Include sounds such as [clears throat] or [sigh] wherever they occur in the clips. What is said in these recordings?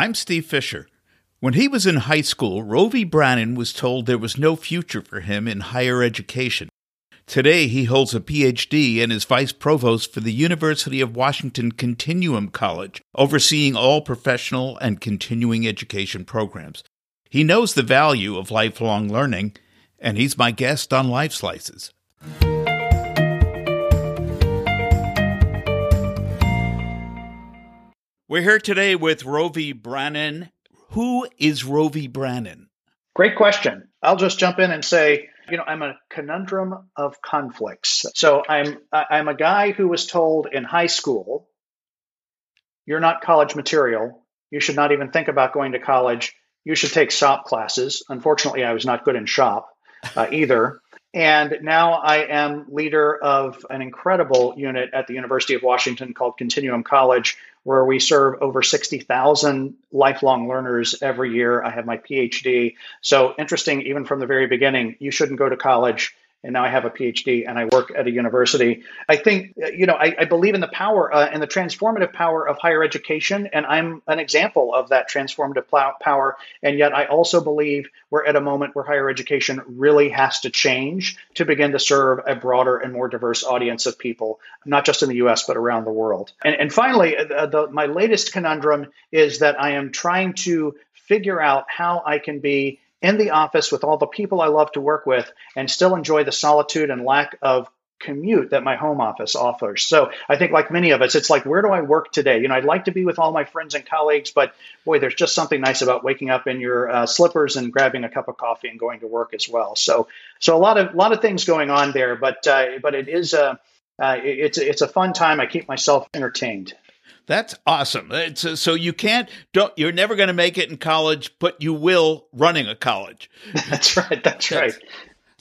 I'm Steve Fisher. When he was in high school, Rovy Branon was told there was no future for him in higher education. Today, he holds a PhD and is vice provost for the University of Washington Continuum College, overseeing all professional and continuing education programs. He knows the value of lifelong learning, and he's my guest on Life Slices. We're here today with Rovy Branon. Who is Rovy Branon? Great question. I'll just jump in and say, you know, I'm a conundrum of conflicts. So I'm I'm a guy who was told in high school, you're not college material. You should not even think about going to college. You should take shop classes. Unfortunately, I was not good in shop uh, either. And now I am leader of an incredible unit at the University of Washington called Continuum College, where we serve over 60,000 lifelong learners every year. I have my PhD. So interesting, even from the very beginning, you shouldn't go to college and now I have a PhD and I work at a university. I think, you know, I, I believe in the power uh, and the transformative power of higher education, and I'm an example of that transformative power. And yet, I also believe we're at a moment where higher education really has to change to begin to serve a broader and more diverse audience of people, not just in the US, but around the world. And, and finally, uh, the, my latest conundrum is that I am trying to figure out how I can be in the office with all the people I love to work with and still enjoy the solitude and lack of commute that my home office offers. So I think like many of us, it's like, where do I work today? You know, I'd like to be with all my friends and colleagues, but boy, there's just something nice about waking up in your uh, slippers and grabbing a cup of coffee and going to work as well. So, so a lot of, lot of things going on there, but, uh, but it is a, uh, it's, it's a fun time. I keep myself entertained. That's awesome. It's, uh, so you can't don't you're never going to make it in college, but you will running a college. That's right. That's, that's right.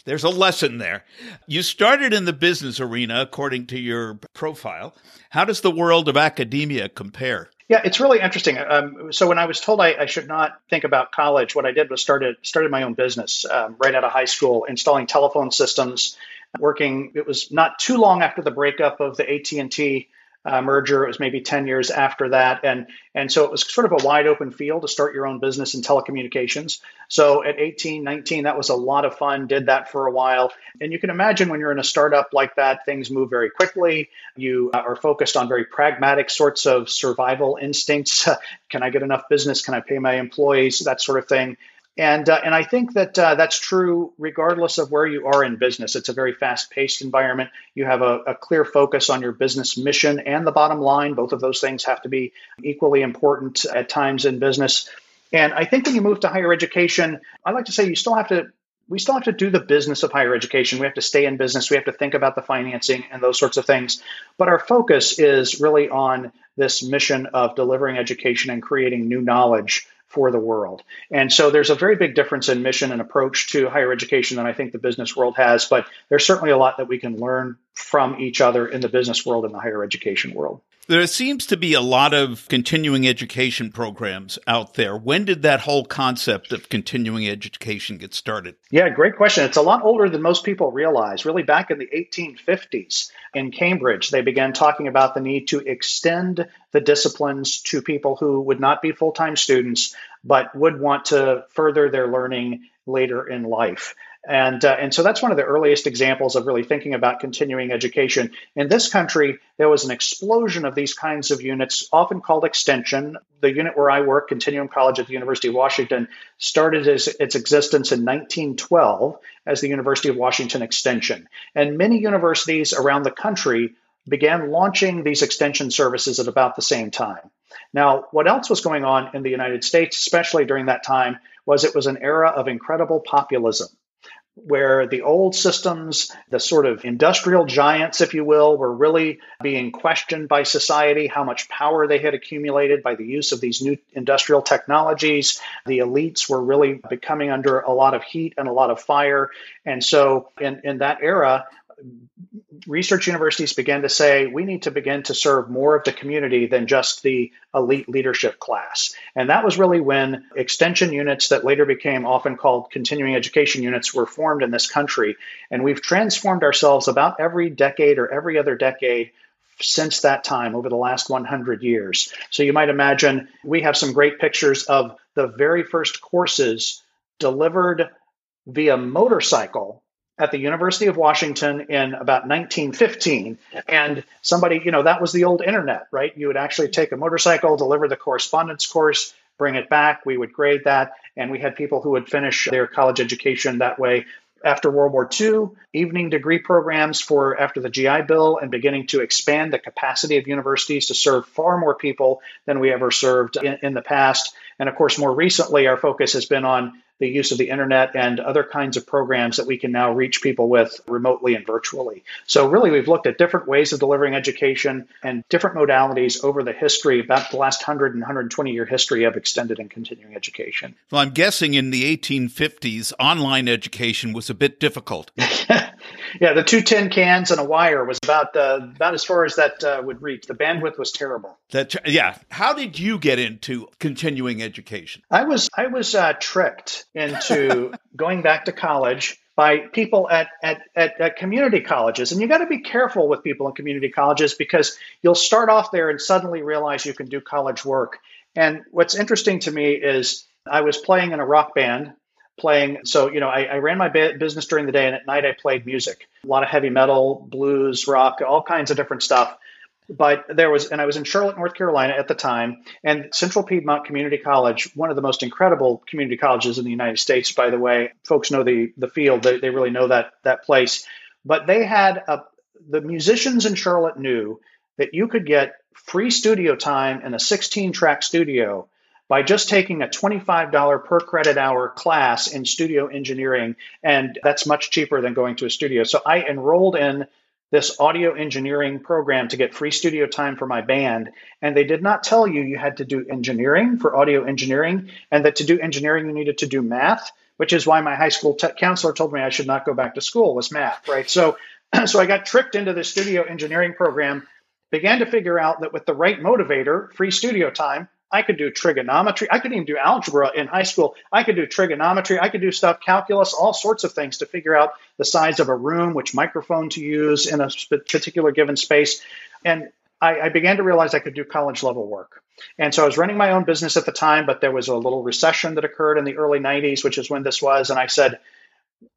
There's a lesson there. You started in the business arena, according to your profile. How does the world of academia compare? Yeah, it's really interesting. Um, so when I was told I, I, should not think about college, what I did was started started my own business um, right out of high school, installing telephone systems. Working, it was not too long after the breakup of the AT and T uh, merger. It was maybe 10 years after that. And, and so it was sort of a wide open field to start your own business in telecommunications. So at 18, 19, that was a lot of fun, did that for a while. And you can imagine when you're in a startup like that, things move very quickly. You uh, are focused on very pragmatic sorts of survival instincts. [laughs] Can I get enough business? Can I pay my employees? That sort of thing. And, uh, and I think that uh, that's true regardless of where you are in business. It's a very fast paced environment. You have a, a, clear focus on your business mission and the bottom line. Both of those things have to be equally important at times in business. And I think when you move to higher education, I like to say you still have to. We still have to do the business of higher education. We have to stay in business. We have to think about the financing and those sorts of things. But our focus is really on this mission of delivering education and creating new knowledge for the world. And so there's a very big difference in mission and approach to higher education than I think the business world has, but there's certainly a lot that we can learn from each other in the business world and the higher education world. There seems to be a lot of continuing education programs out there. When did that whole concept of continuing education get started? Yeah, great question. It's a lot older than most people realize. Really, back in the 1850s in Cambridge, they began talking about the need to extend the disciplines to people who would not be full time students, but would want to further their learning later in life. And, uh, and so that's one of the earliest examples of really thinking about continuing education. In this country, there was an explosion of these kinds of units, often called extension. The unit where I work, Continuum College at the University of Washington, started its, its existence in 1912 as the University of Washington Extension. And many universities around the country began launching these extension services at about the same time. Now, what else was going on in the United States, especially during that time, was it was an era of incredible populism where the old systems, the sort of industrial giants, if you will, were really being questioned by society, how much power they had accumulated by the use of these new industrial technologies. The elites were really becoming under a lot of heat and a lot of fire. And so, in, in that era, research universities began to say we need to begin to serve more of the community than just the elite leadership class. And that was really when extension units that later became often called continuing education units were formed in this country. And we've transformed ourselves about every decade or every other decade since that time over the last 100 years. So you might imagine we have some great pictures of the very first courses delivered via motorcycle at the University of Washington in about 1915. And somebody, you know, that was the old internet, right? You would actually take a motorcycle, deliver the correspondence course, bring it back. We would grade that. And we had people who would finish their college education that way after World War II, evening degree programs for after the GI Bill, and beginning to expand the capacity of universities to serve far more people than we ever served in, in the past. And of course, more recently, our focus has been on the use of the internet and other kinds of programs that we can now reach people with remotely and virtually. So, really, we've looked at different ways of delivering education and different modalities over the history, about the last 100 and 120 year history of extended and continuing education. Well, I'm guessing in the 1850s, online education was a bit difficult. [laughs] yeah, the two tin cans and a wire was about uh, about as far as that uh, would reach. The bandwidth was terrible. That yeah. How did you get into continuing education? I was I was uh, tricked into [laughs] going back to college by people at, at, at, at community colleges. And you got to be careful with people in community colleges because you'll start off there and suddenly realize you can do college work. And what's interesting to me is I was playing in a rock band playing. So, you know, I, I ran my business during the day and at night I played music, a lot of heavy metal, blues, rock, all kinds of different stuff. But there was, and I was in Charlotte, North Carolina at the time, and Central Piedmont Community College, one of the most incredible community colleges in the United States, by the way. Folks know the the field; they, they really know that that place. But they had a, the musicians in Charlotte knew that you could get free studio time in a 16 track studio by just taking a $25 per credit hour class in studio engineering. And that's much cheaper than going to a studio. So I enrolled in this audio engineering program to get free studio time for my band. And they did not tell you you had to do engineering for audio engineering, and that to do engineering, you needed to do math, which is why my high school te- counselor told me I should not go back to school was math, right? So, [clears throat] so I got tricked into the studio engineering program, began to figure out that with the right motivator, free studio time, I could do trigonometry. I could even do algebra in high school. I could do trigonometry. I could do stuff, calculus, all sorts of things to figure out the size of a room, which microphone to use in a particular given space. And I, I began to realize I could do college level work. And so I was running my own business at the time, but there was a little recession that occurred in the early 90s, which is when this was. And I said,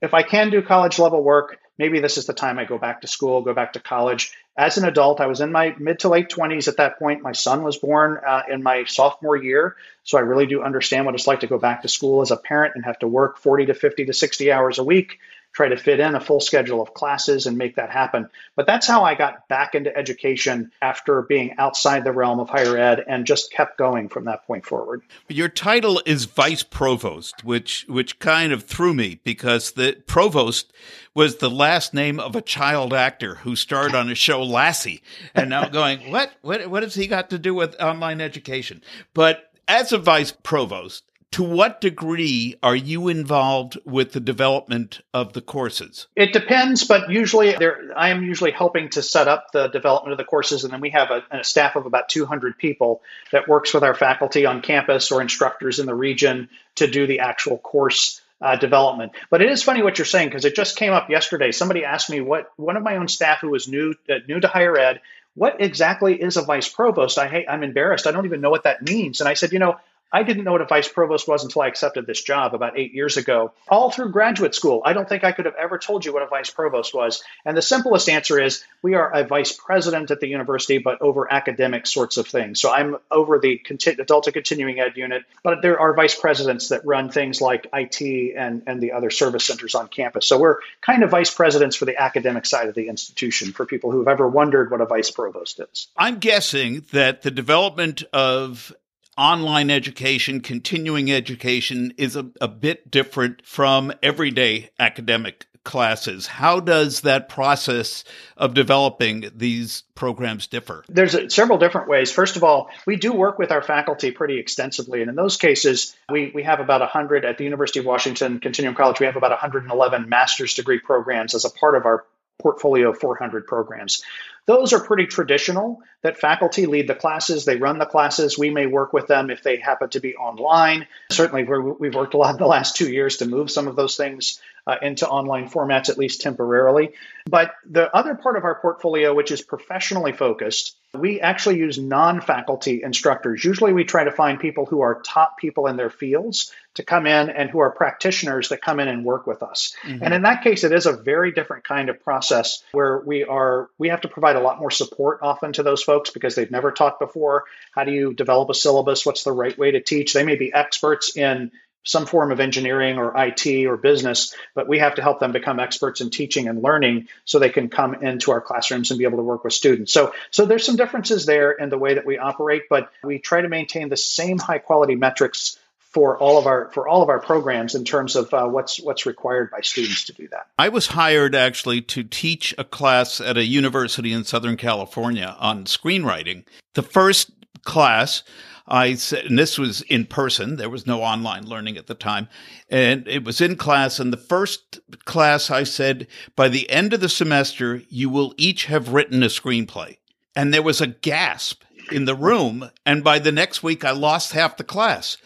if I can do college level work, maybe this is the time I go back to school, go back to college. As an adult, I was in my mid to late 20s at that point. My son was born uh, in my sophomore year. So I really do understand what it's like to go back to school as a parent and have to work 40 to 50 to 60 hours a week try to fit in a full schedule of classes and make that happen. But that's how I got back into education after being outside the realm of higher ed and just kept going from that point forward. Your title is vice provost, which which kind of threw me because the provost was the last name of a child actor who starred on a show Lassie. And now [laughs] going, what what what has he got to do with online education? But as a vice provost, to what degree are you involved with the development of the courses? It depends, but usually I am usually helping to set up the development of the courses, and then we have a, a, staff of about 200 people that works with our faculty on campus or instructors in the region to do the actual course uh, development. But it is funny what you're saying because it just came up yesterday. Somebody asked me what one of my own staff who was new uh, new to higher ed. What exactly is a vice provost? I hate, I'm embarrassed. I don't even know what that means. And I said, you know, I didn't know what a vice provost was until I accepted this job about eight years ago. All through graduate school, I don't think I could have ever told you what a vice provost was. And the simplest answer is we are a vice president at the university, but over academic sorts of things. So I'm over the adult and continuing ed unit, but there are vice presidents that run things like IT and, and the other service centers on campus. So we're kind of vice presidents for the academic side of the institution for people who have ever wondered what a vice provost is. I'm guessing that the development of online education, continuing education is a, a bit different from everyday academic classes. How does that process of developing these programs differ? There's a, several different ways. First of all, we do work with our faculty pretty extensively. And in those cases, we, we have about 100 at the University of Washington Continuum College, we have about 111 master's degree programs as a part of our portfolio of 400 programs. Those are pretty traditional that faculty lead the classes, they run the classes. We may work with them if they happen to be online. Certainly, we have worked a lot in the last two years to move some of those things uh, into online formats, at least temporarily. But the other part of our portfolio, which is professionally focused, we actually use non faculty instructors. Usually, we try to find people who are top people in their fields to come in and who are practitioners that come in and work with us. Mm-hmm. And in that case, it is a very different kind of process where we are we have to provide a lot more support often to those folks because they've never taught before. How do you develop a syllabus? What's the right way to teach? They may be experts in some form of engineering or IT or business, but we have to help them become experts in teaching and learning so they can come into our classrooms and be able to work with students. So, so there's some differences there in the way that we operate, but we try to maintain the same high quality metrics for all of our for all of our programs in terms of uh, what's what's required by students to do that. I was hired actually to teach a class at a university in Southern California on screenwriting. The first class I said, and this was in person. There was no online learning at the time. And it was in class. And the first class, I said, by the end of the semester, you will each have written a screenplay. And there was a gasp in the room. And by the next week, I lost half the class.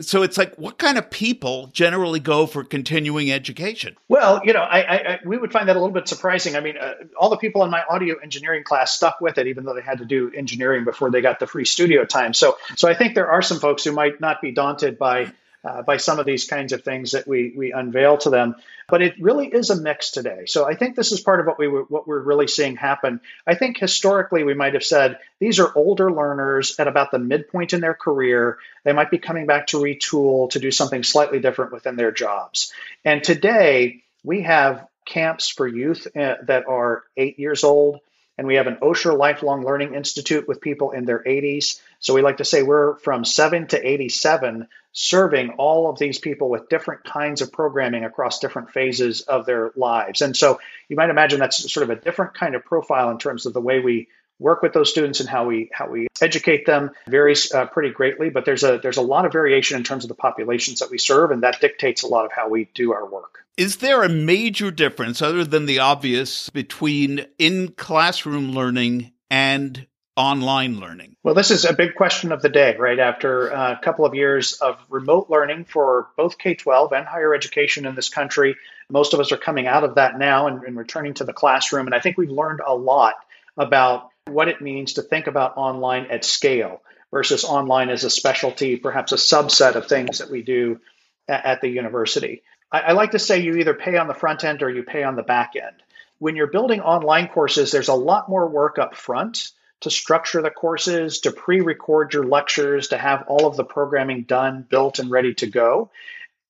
So it's like, what kind of people generally go for continuing education? Well, you know, I, I we would find that a little bit surprising. I mean, uh, all the people in my audio engineering class stuck with it, even though they had to do engineering before they got the free studio time. So, so I think there are some folks who might not be daunted by uh, by some of these kinds of things that we we unveil to them. But it really is a mix today. So I think this is part of what we were, what we're really seeing happen. I think historically we might have said these are older learners at about the midpoint in their career. They might be coming back to retool to do something slightly different within their jobs. And today we have camps for youth uh, that are eight years old. And we have an Osher Lifelong Learning Institute with people in their 80s. So we like to say we're from 7 to 87 serving all of these people with different kinds of programming across different phases of their lives. And so you might imagine that's sort of a different kind of profile in terms of the way we work with those students and how we how we educate them varies uh, pretty greatly but there's a there's a lot of variation in terms of the populations that we serve and that dictates a lot of how we do our work is there a major difference other than the obvious between in classroom learning and online learning? Well, this is a big question of the day, right? After a couple of years of remote learning for both K 12 and higher education in this country, most of us are coming out of that now and, and returning to the classroom. And I think we've learned a lot about what it means to think about online at scale versus online as a specialty, perhaps a subset of things that we do at, the university. I, I like to say you either pay on the front end or you pay on the back end. When you're building online courses, there's a lot more work up front to structure the courses, to pre record your lectures, to have all of the programming done, built, and ready to go.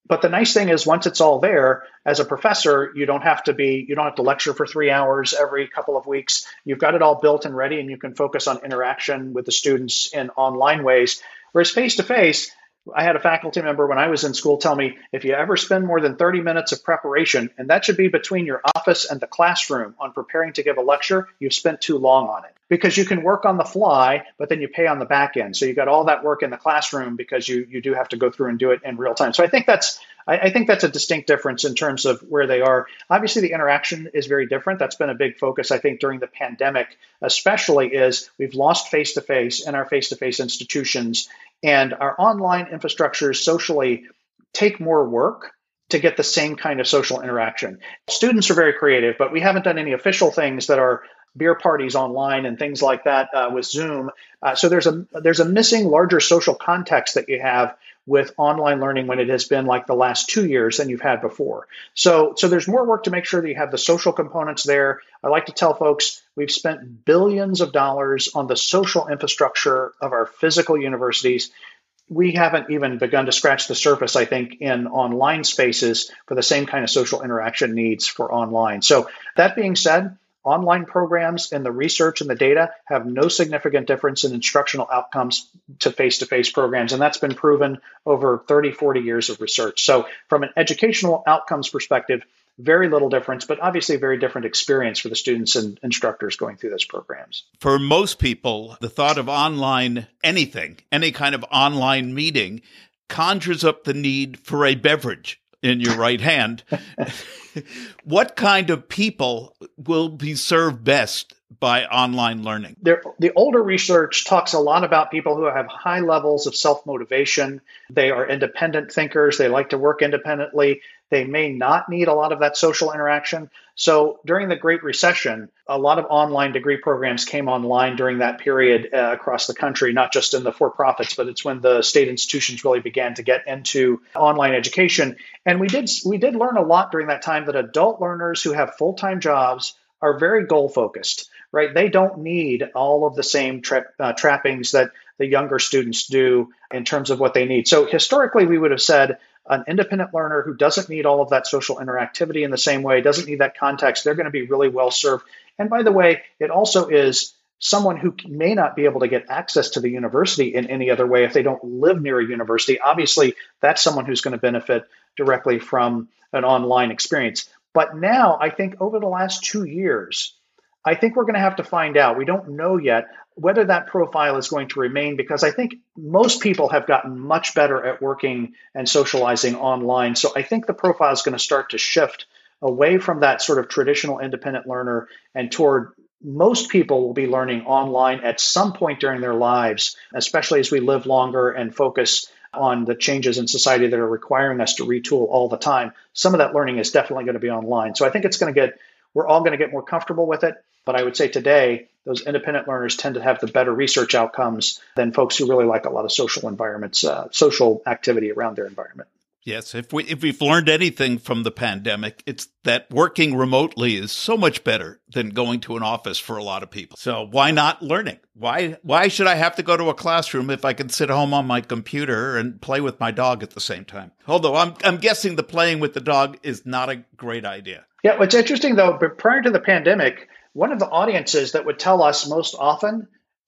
But the nice thing is, once it's all there, as a professor, you don't have to be, you don't have to lecture for three hours every couple of weeks. You've got it all built and ready, and you can focus on interaction with the students in online ways. Whereas face to face, I had a faculty member when I was in school tell me if you ever spend more than 30 minutes of preparation, and that should be between your office and the classroom on preparing to give a lecture, you've spent too long on it. Because you can work on the fly, but then you pay on the back end. So you got all that work in the classroom because you you do have to go through and do it in real time. So I think that's I, I think that's a distinct difference in terms of where they are. Obviously, the interaction is very different. That's been a big focus, I think, during the pandemic, especially is we've lost face to face in our face to face institutions and our online infrastructures socially take more work to get the same kind of social interaction. Students are very creative, but we haven't done any official things that are beer parties online and things like that uh, with Zoom. Uh, so there's a there's a missing larger social context that you have with online learning when it has been like the last two years than you've had before. So so there's more work to make sure that you have the social components there. I like to tell folks we've spent billions of dollars on the social infrastructure of our physical universities we haven't even begun to scratch the surface, I think, in online spaces for the same kind of social interaction needs for online. So, that being said, online programs and the research and the data have no significant difference in instructional outcomes to face to face programs. And that's been proven over 30, 40 years of research. So, from an educational outcomes perspective, very little difference, but obviously a very different experience for the students and instructors going through those programs. For most people, the thought of online anything, any kind of online meeting, conjures up the need for a beverage in your right hand. [laughs] what kind of people will be served best by online learning? There, the older research talks a lot about people who have high levels of self motivation. They are independent thinkers. They like to work independently. They may not need a lot of that social interaction. So during the Great Recession, a lot of online degree programs came online during that period uh, across the country, not just in the for profits, but it's when the state institutions really began to get into online education. And we did we did learn a lot during that time that adult learners who have full time jobs are very goal focused, right? They don't need all of the same tra- uh, trappings that the younger students do in terms of what they need. So historically, we would have said an independent learner who doesn't need all of that social interactivity in the same way, doesn't need that context, they're going to be really well served. And by the way, it also is someone who may not be able to get access to the university in any other way if they don't live near a university. Obviously, that's someone who's going to benefit directly from an online experience. But now, I think over the last two years, I think we're going to have to find out. We don't know yet whether that profile is going to remain because I think most people have gotten much better at working and socializing online. So I think the profile is going to start to shift away from that sort of traditional independent learner and toward most people will be learning online at some point during their lives, especially as we live longer and focus on the changes in society that are requiring us to retool all the time. Some of that learning is definitely going to be online. So I think it's going to get, we're all going to get more comfortable with it. But I would say today, those independent learners tend to have the better research outcomes than folks who really like a lot of social environments, uh, social activity around their environment. Yes, if we if we've learned anything from the pandemic, it's that working remotely is so much better than going to an office for a lot of people. So why not learning? Why why should I have to go to a classroom if I can sit home on my computer and play with my dog at the same time? Although I'm I'm guessing the playing with the dog is not a great idea. Yeah, what's interesting though, but prior to the pandemic, one of the audiences that would tell us most often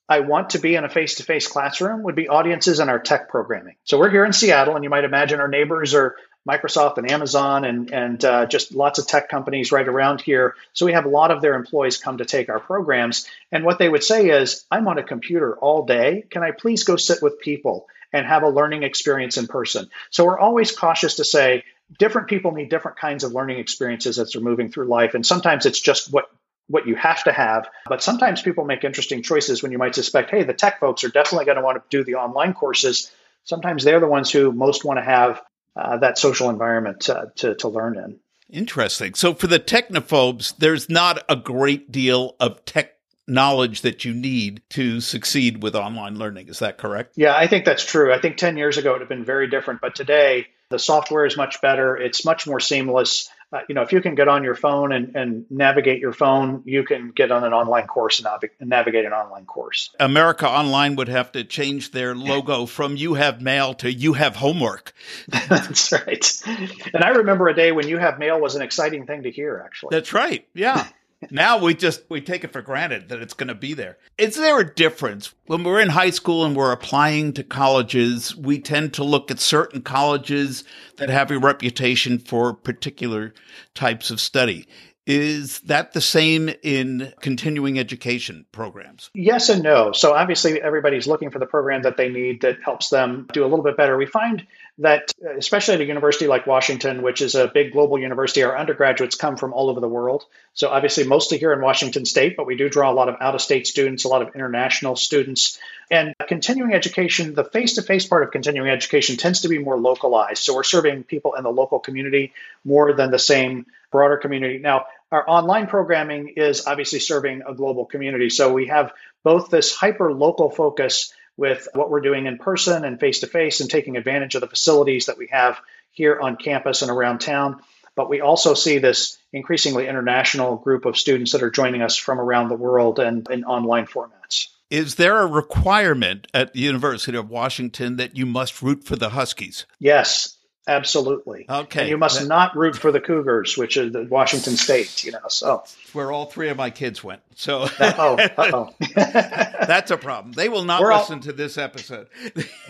I want to be in a face to face classroom would be audiences in our tech programming. So we're here in Seattle, and you might imagine our neighbors are Microsoft and Amazon and, and uh, just lots of tech companies right around here. So we have a lot of their employees come to take our programs. And what they would say is, I'm on a computer all day. Can I please go sit with people and have a learning experience in person? So we're always cautious to say, different people need different kinds of learning experiences as they're moving through life. And sometimes it's just what what you have to have. But sometimes people make interesting choices when you might suspect, hey, the tech folks are definitely going to want to do the online courses. Sometimes they're the ones who most want to have uh, that social environment uh, to, to learn in. Interesting. So for the technophobes, there's not a great deal of tech knowledge that you need to succeed with online learning. Is that correct? Yeah, I think that's true. I think 10 years ago it would have been very different, but today the software is much better. It's much more seamless uh, you know, if you can get on your phone and, and navigate your phone, you can get on an online course and, nav- and navigate an online course. America Online would have to change their logo from "You Have Mail" to "You Have Homework." [laughs] That's right. And I remember a day when "You Have Mail" was an exciting thing to hear. Actually, that's right. Yeah now we just we take it for granted that it's going to be there. Is there a difference when we're in high school and we're applying to colleges? We tend to look at certain colleges that have a reputation for particular types of study. Is that the same in continuing education programs? Yes and no. So obviously everybody's looking for the program that they need that helps them do a little bit better. We find that uh, especially at a university like Washington, which is a big global university, our undergraduates come from all over the world. So obviously mostly here in Washington state, but we do draw a lot of out-of-state students, a lot of international students. And continuing education, the face-to-face part of continuing education tends to be more localized. So we're serving people in the local community more than the same broader community. Now, our online programming is obviously serving a global community. So we have both this hyper local focus with what we're doing in person and face to face and taking advantage of the facilities that we have here on campus and around town. But we also see this increasingly international group of students that are joining us from around the world and in online formats. Is there a requirement at the University of Washington that you must root for the Huskies? Yes. Absolutely. Okay. And you must that, not root for the Cougars, which is the Washington State, you know. So where all three of my kids went. So oh, oh. [laughs] that's a problem. They will not we're listen all, to this episode.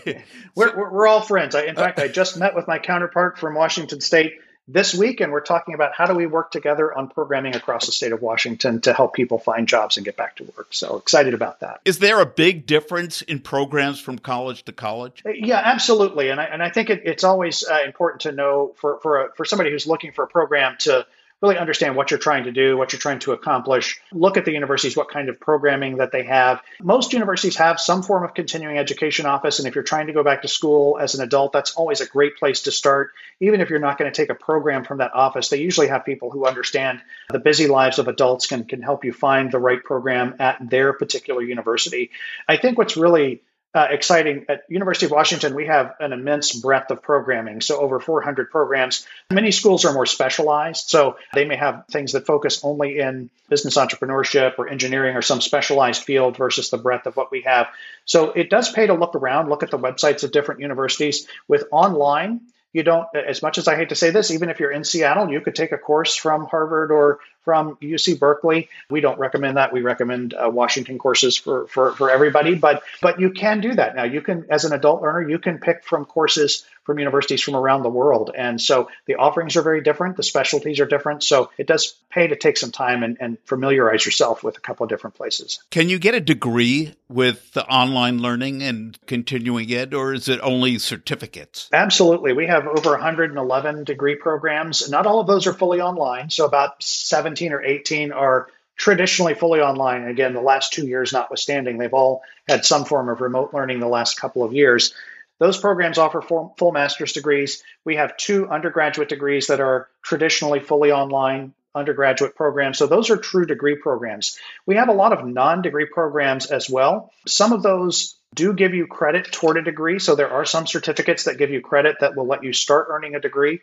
we're, we're, we're all friends. I, in fact, I just met with my counterpart from Washington State this week, and we're talking about how do we work together on programming across the state of Washington to help people find jobs and get back to work. So excited about that. Is there a big difference in programs from college to college? Uh, yeah, absolutely. And I, and I think it, it's always uh, important to know for, for, a, for somebody who's looking for a program to really understand what you're trying to do, what you're trying to accomplish. Look at the universities, what kind of programming that they have. Most universities have some form of continuing education office. And if you're trying to go back to school as an adult, that's always a great place to start. Even if you're not going to take a program from that office, they usually have people who understand the busy lives of adults can, can help you find the right program at their particular university. I think what's really uh, exciting. At University of Washington, we have an immense breadth of programming, so over 400 programs. Many schools are more specialized, so they may have things that focus only in business entrepreneurship or engineering or some specialized field versus the breadth of what we have. So it does pay to look around, look at the websites of different universities. With online, you don't, as much as I hate to say this, even if you're in Seattle, you could take a course from Harvard or from UC Berkeley. We don't recommend that. We recommend uh, Washington courses for, for, for everybody, but, but you can do that now. You can, as an adult learner, you can pick from courses from universities from around the world. And so the offerings are very different, the specialties are different. So it does pay to take some time and, and familiarize yourself with a couple of different places. Can you get a degree with the online learning and continuing it, or is it only certificates? Absolutely. We have over 111 degree programs. Not all of those are fully online. So about 17 or 18 are traditionally fully online. Again, the last two years notwithstanding, they've all had some form of remote learning the last couple of years. Those programs offer full, master's degrees. We have two undergraduate degrees that are traditionally fully online undergraduate programs. So those are true degree programs. We have a lot of non degree programs as well. Some of those do give you credit toward a degree. So there are some certificates that give you credit that will let you start earning a degree.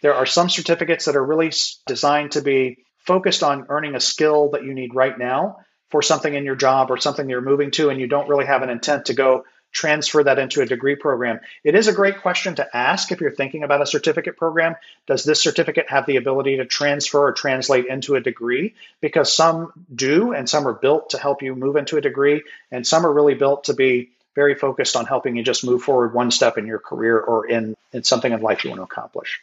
There are some certificates that are really designed to be focused on earning a skill that you need right now for something in your job or something you're moving to, and you don't really have an intent to go transfer that into a degree program? It is a great question to ask if you're thinking about a certificate program. Does this certificate have the ability to transfer or translate into a degree? Because some do, and some are built to help you move into a degree, and some are really built to be very focused on helping you just move forward one step in your career or in, in something in life you want to accomplish.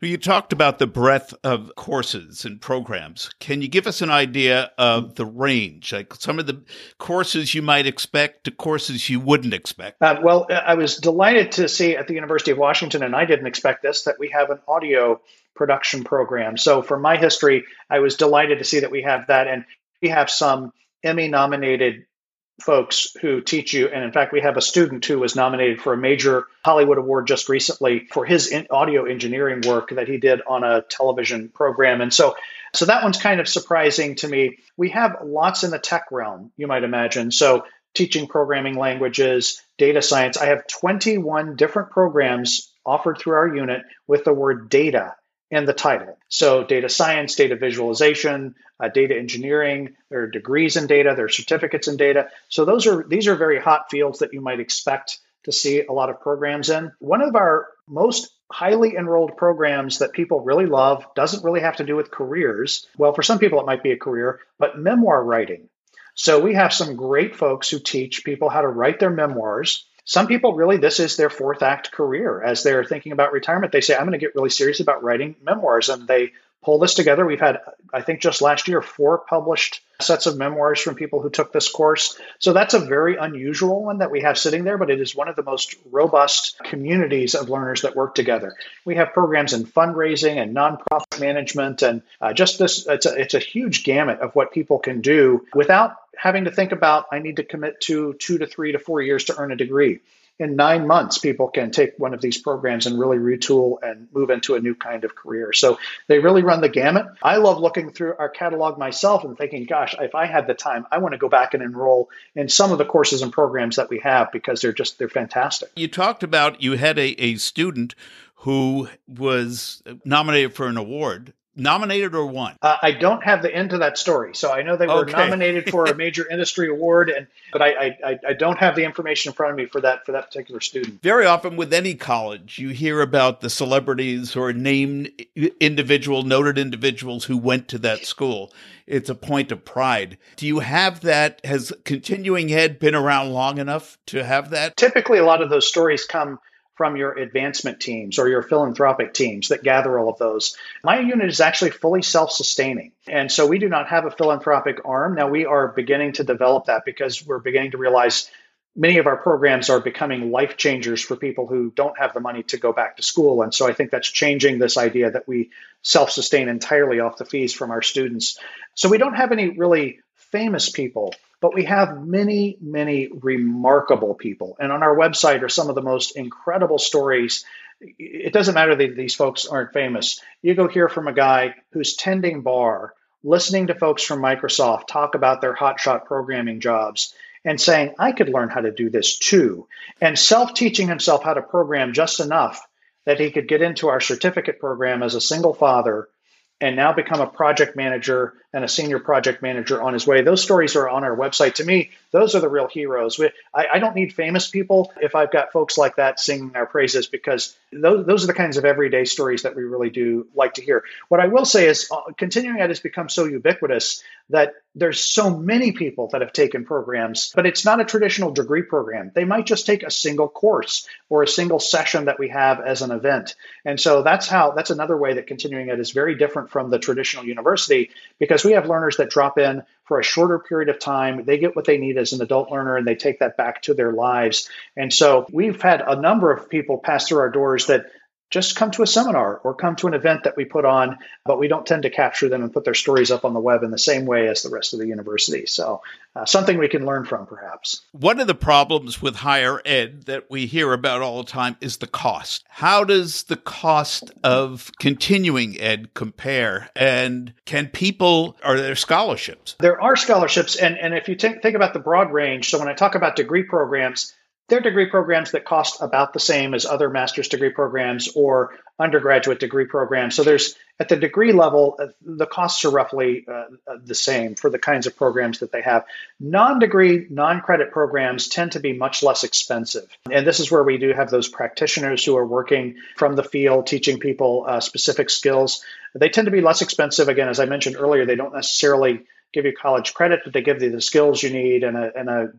You talked about the breadth of courses and programs. Can you give us an idea of the range, like some of the courses you might expect to courses you wouldn't expect? Uh, well, I was delighted to see at the University of Washington, and I didn't expect this, that we have an audio production program. So, for my history, I was delighted to see that we have that, and we have some Emmy nominated folks who teach you. And in fact, we have a student who was nominated for a major Hollywood award just recently for his audio engineering work that he did on a television program. And so, so that one's kind of surprising to me. We have lots in the tech realm, you might imagine. So teaching programming languages, data science. I have 21 different programs offered through our unit with the word data in the title. So, data science, data visualization, uh, data engineering. There are degrees in data. There are certificates in data. So, those are these are very hot fields that you might expect to see a lot of programs in. One of our most highly enrolled programs that people really love doesn't really have to do with careers. Well, for some people, it might be a career, but memoir writing. So, we have some great folks who teach people how to write their memoirs some people really, this is their fourth act career. As they're thinking about retirement, they say, I'm going to get really serious about writing memoirs. And they pull this together. We've had, I think, just last year, four published sets of memoirs from people who took this course. So that's a very unusual one that we have sitting there, but it is one of the most robust communities of learners that work together. We have programs in fundraising and nonprofit management, and uh, just this, it's a, it's a huge gamut of what people can do without having to think about, I need to commit to two to three to four years to earn a degree. In nine months, people can take one of these programs and really retool and move into a new kind of career. So they really run the gamut. I love looking through our catalog myself and thinking, gosh, if I had the time, I want to go back and enroll in some of the courses and programs that we have because they're just they're fantastic. You talked about you had a, a student who was nominated for an award nominated or won? Uh, I don't have the end to that story, so I know they were okay. nominated for a major [laughs] industry award, and but I, I I don't have the information in front of me for that for that particular student. Very often with any college, you hear about the celebrities or named individual, noted individuals who went to that school. It's a point of pride. Do you have that? Has continuing ed been around long enough to have that? Typically, a lot of those stories come from your advancement teams or your philanthropic teams that gather all of those. My unit is actually fully self sustaining. And so we do not have a philanthropic arm. Now we are beginning to develop that because we're beginning to realize many of our programs are becoming life changers for people who don't have the money to go back to school. And so I think that's changing this idea that we self sustain entirely off the fees from our students. So we don't have any really famous people, but we have many, many remarkable people. And on our website are some of the most incredible stories. It doesn't matter that these folks aren't famous. You go hear from a guy who's tending bar, listening to folks from Microsoft talk about their hotshot programming jobs and saying, I could learn how to do this too, and self teaching himself how to program just enough that he could get into our certificate program as a single father and now become a project manager and a senior project manager on his way. Those stories are on our website. To me, those are the real heroes. We, I, I, don't need famous people if I've got folks like that singing our praises because those, those are the kinds of everyday stories that we really do like to hear. What I will say is uh, continuing ed has become so ubiquitous that there's so many people that have taken programs, but it's not a traditional degree program. They might just take a single course or a single session that we have as an event. And so that's how that's another way that continuing ed is very different from the traditional university because we have learners that drop in for a shorter period of time. They get what they need as an adult learner and they take that back to their lives. And so we've had a number of people pass through our doors that just come to a seminar or come to an event that we put on, but we don't tend to capture them and put their stories up on the web in the same way as the rest of the university. So, uh, something we can learn from, perhaps. One of the problems with higher ed that we hear about all the time is the cost. How does the cost of continuing ed compare? And can people, are there scholarships? There are scholarships. And, and if you t- think about the broad range, so when I talk about degree programs, they're degree programs that cost about the same as other master's degree programs or undergraduate degree programs. So there's at the degree level, uh, the costs are roughly uh, uh, the same for the kinds of programs that they have. Non-degree, non-credit programs tend to be much less expensive, and this is where we do have those practitioners who are working from the field, teaching people uh, specific skills. They tend to be less expensive. Again, as I mentioned earlier, they don't necessarily give you college credit, but they give you the skills you need and a, and a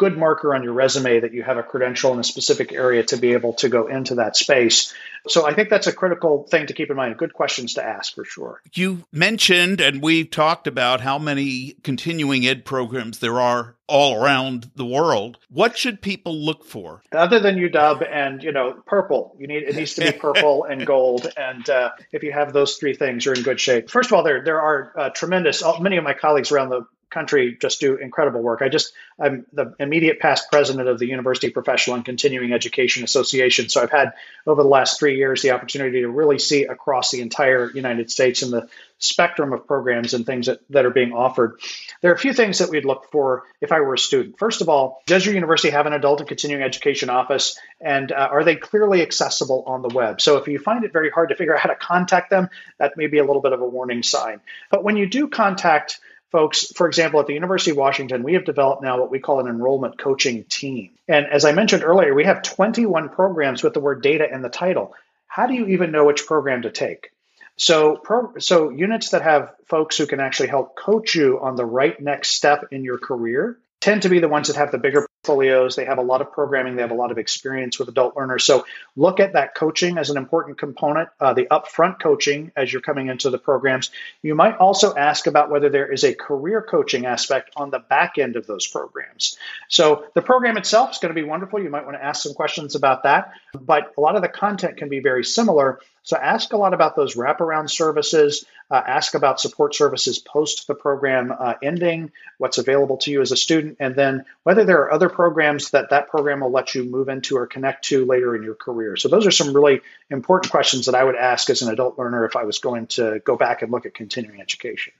good marker on your resume that you have a credential in a specific area to be able to go into that space. So I think that's a critical thing to keep in mind. Good questions to ask for sure. You mentioned, and we've talked about how many continuing ed programs there are all around the world. What should people look for? Other than UW and you know purple, you need it needs to be purple [laughs] and gold. And uh, if you have those three things, you're in good shape. First of all, there there are uh, tremendous. Many of my colleagues around the country just do incredible work. I just I'm the immediate past president of the University Professional and Continuing Education Association. So I've had over the last three years the opportunity to really see across the entire United States and the spectrum of programs and things that, that are being offered. There are a few things that we'd look for if I were a student. First of all, does your university have an adult and continuing education office? And uh, are they clearly accessible on the web? So if you find it very hard to figure out how to contact them, that may be a little bit of a warning sign. But when you do contact folks, for example, at the University of Washington, we have developed now what we call an enrollment coaching team. And as I mentioned earlier, we have 21 programs with the word data in the title. How do you even know which program to take? So, pro, so units that have folks who can actually help coach you on the right next step in your career tend to be the ones that have the bigger portfolios. They have a lot of programming. They have a lot of experience with adult learners. So look at that coaching as an important component, uh, the upfront coaching as you're coming into the programs. You might also ask about whether there is a career coaching aspect on the back end of those programs. So the program itself is going to be wonderful. You might want to ask some questions about that, but a lot of the content can be very similar. So ask a lot about those wraparound services, uh, ask about support services post the program uh, ending, what's available to you as a student, and then whether there are other programs that that program will let you move into or connect to later in your career. So those are some really important questions that I would ask as an adult learner if I was going to go back and look at continuing education.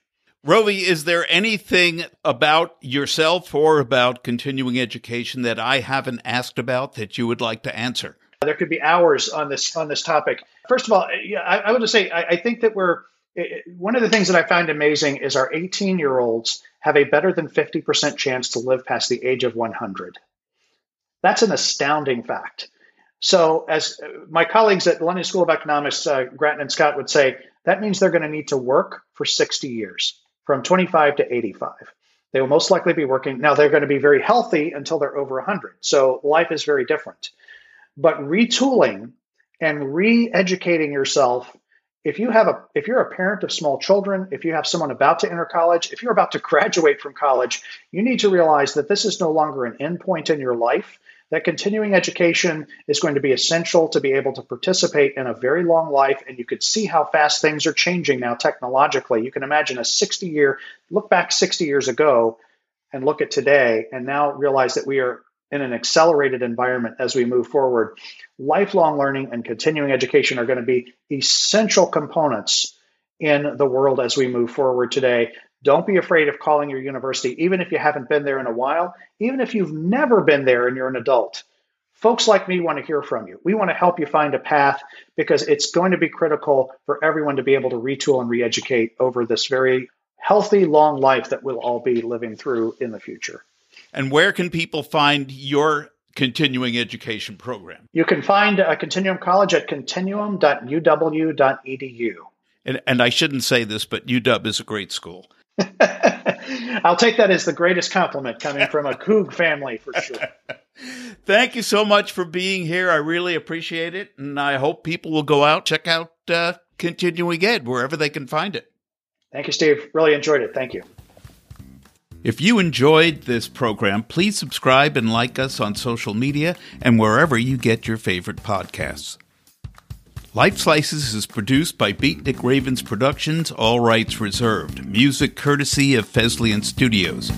Rovy, is there anything about yourself or about continuing education that I haven't asked about that you would like to answer? There could be hours on this on this topic. First of all, yeah, I, I would just say I, I think that we're it, one of the things that I find amazing is our 18 year olds have a better than 50% chance to live past the age of 100. That's an astounding fact. So, as my colleagues at the London School of Economics, uh, Gratton and Scott would say, that means they're going to need to work for 60 years, from 25 to 85. They will most likely be working. Now, they're going to be very healthy until they're over 100. So, life is very different. But retooling and re educating yourself if you have a if you're a parent of small children if you have someone about to enter college if you're about to [laughs] graduate from college you need to realize that this is no longer an endpoint in your life that continuing education is going to be essential to be able to participate in a very long life and you could see how fast things are changing now technologically. You can imagine a 60 year look back 60 years ago and look at today and now realize that we are in an accelerated environment as we move forward. Lifelong learning and continuing education are going to be essential components in the world as we move forward today. Don't be afraid of calling your university, even if you haven't been there in a while, even if you've never been there and you're an adult. Folks like me want to hear from you. We want to help you find a path because it's going to be critical for everyone to be able to retool and re educate over this very healthy, long life that we'll all be living through in the future. And where can people find your continuing education program? You can find a Continuum College at continuum.uw.edu. And, and I shouldn't say this, but UW is a great school. [laughs] I'll take that as the greatest compliment coming from a Coug [laughs] family for sure. Thank you so much for being here. I really appreciate it. And I hope people will go out, check out uh, Continuing Ed wherever they can find it. Thank you, Steve. Really enjoyed it. Thank you. If you enjoyed this program, please subscribe and like us on social media and wherever you get your favorite podcasts. Life Slices is produced by Beatnik Ravens Productions, all rights reserved. Music courtesy of Fesliyan Studios.